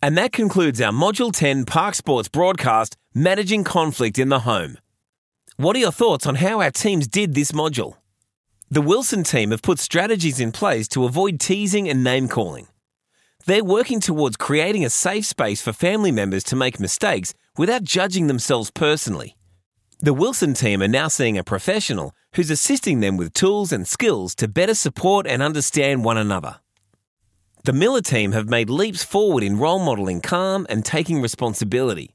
And that concludes our Module 10 Park Sports broadcast, Managing Conflict in the Home. What are your thoughts on how our teams did this module? The Wilson team have put strategies in place to avoid teasing and name calling. They're working towards creating a safe space for family members to make mistakes without judging themselves personally. The Wilson team are now seeing a professional who's assisting them with tools and skills to better support and understand one another. The Miller team have made leaps forward in role modelling calm and taking responsibility.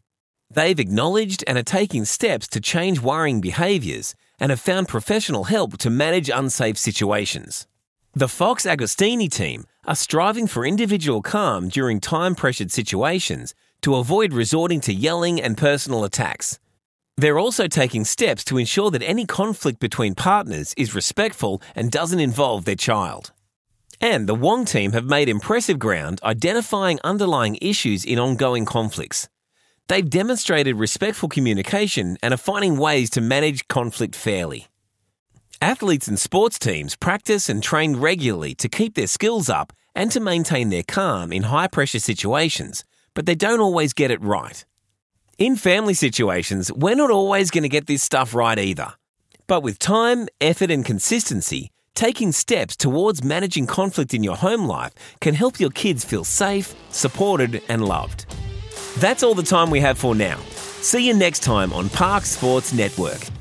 They've acknowledged and are taking steps to change worrying behaviours and have found professional help to manage unsafe situations. The Fox Agostini team are striving for individual calm during time pressured situations to avoid resorting to yelling and personal attacks. They're also taking steps to ensure that any conflict between partners is respectful and doesn't involve their child. And the Wong team have made impressive ground identifying underlying issues in ongoing conflicts. They've demonstrated respectful communication and are finding ways to manage conflict fairly. Athletes and sports teams practice and train regularly to keep their skills up and to maintain their calm in high pressure situations, but they don't always get it right. In family situations, we're not always going to get this stuff right either. But with time, effort, and consistency, taking steps towards managing conflict in your home life can help your kids feel safe, supported, and loved. That's all the time we have for now. See you next time on Park Sports Network.